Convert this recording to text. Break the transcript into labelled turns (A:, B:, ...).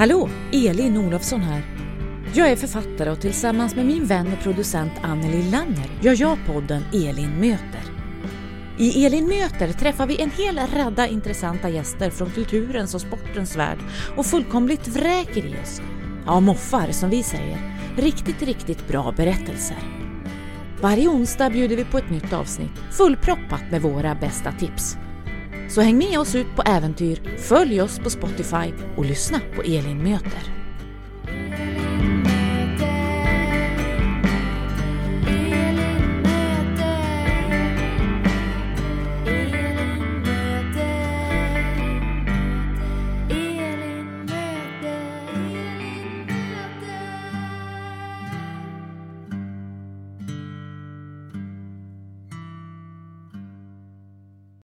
A: Hallå, Elin Olofsson här. Jag är författare och tillsammans med min vän och producent Anneli Lanner gör jag podden Elin möter. I Elin möter träffar vi en hel radda intressanta gäster från kulturens och sportens värld och fullkomligt vräker i oss, ja moffar som vi säger, riktigt, riktigt bra berättelser. Varje onsdag bjuder vi på ett nytt avsnitt fullproppat med våra bästa tips. Så häng med oss ut på äventyr, följ oss på Spotify och lyssna på Elin möter.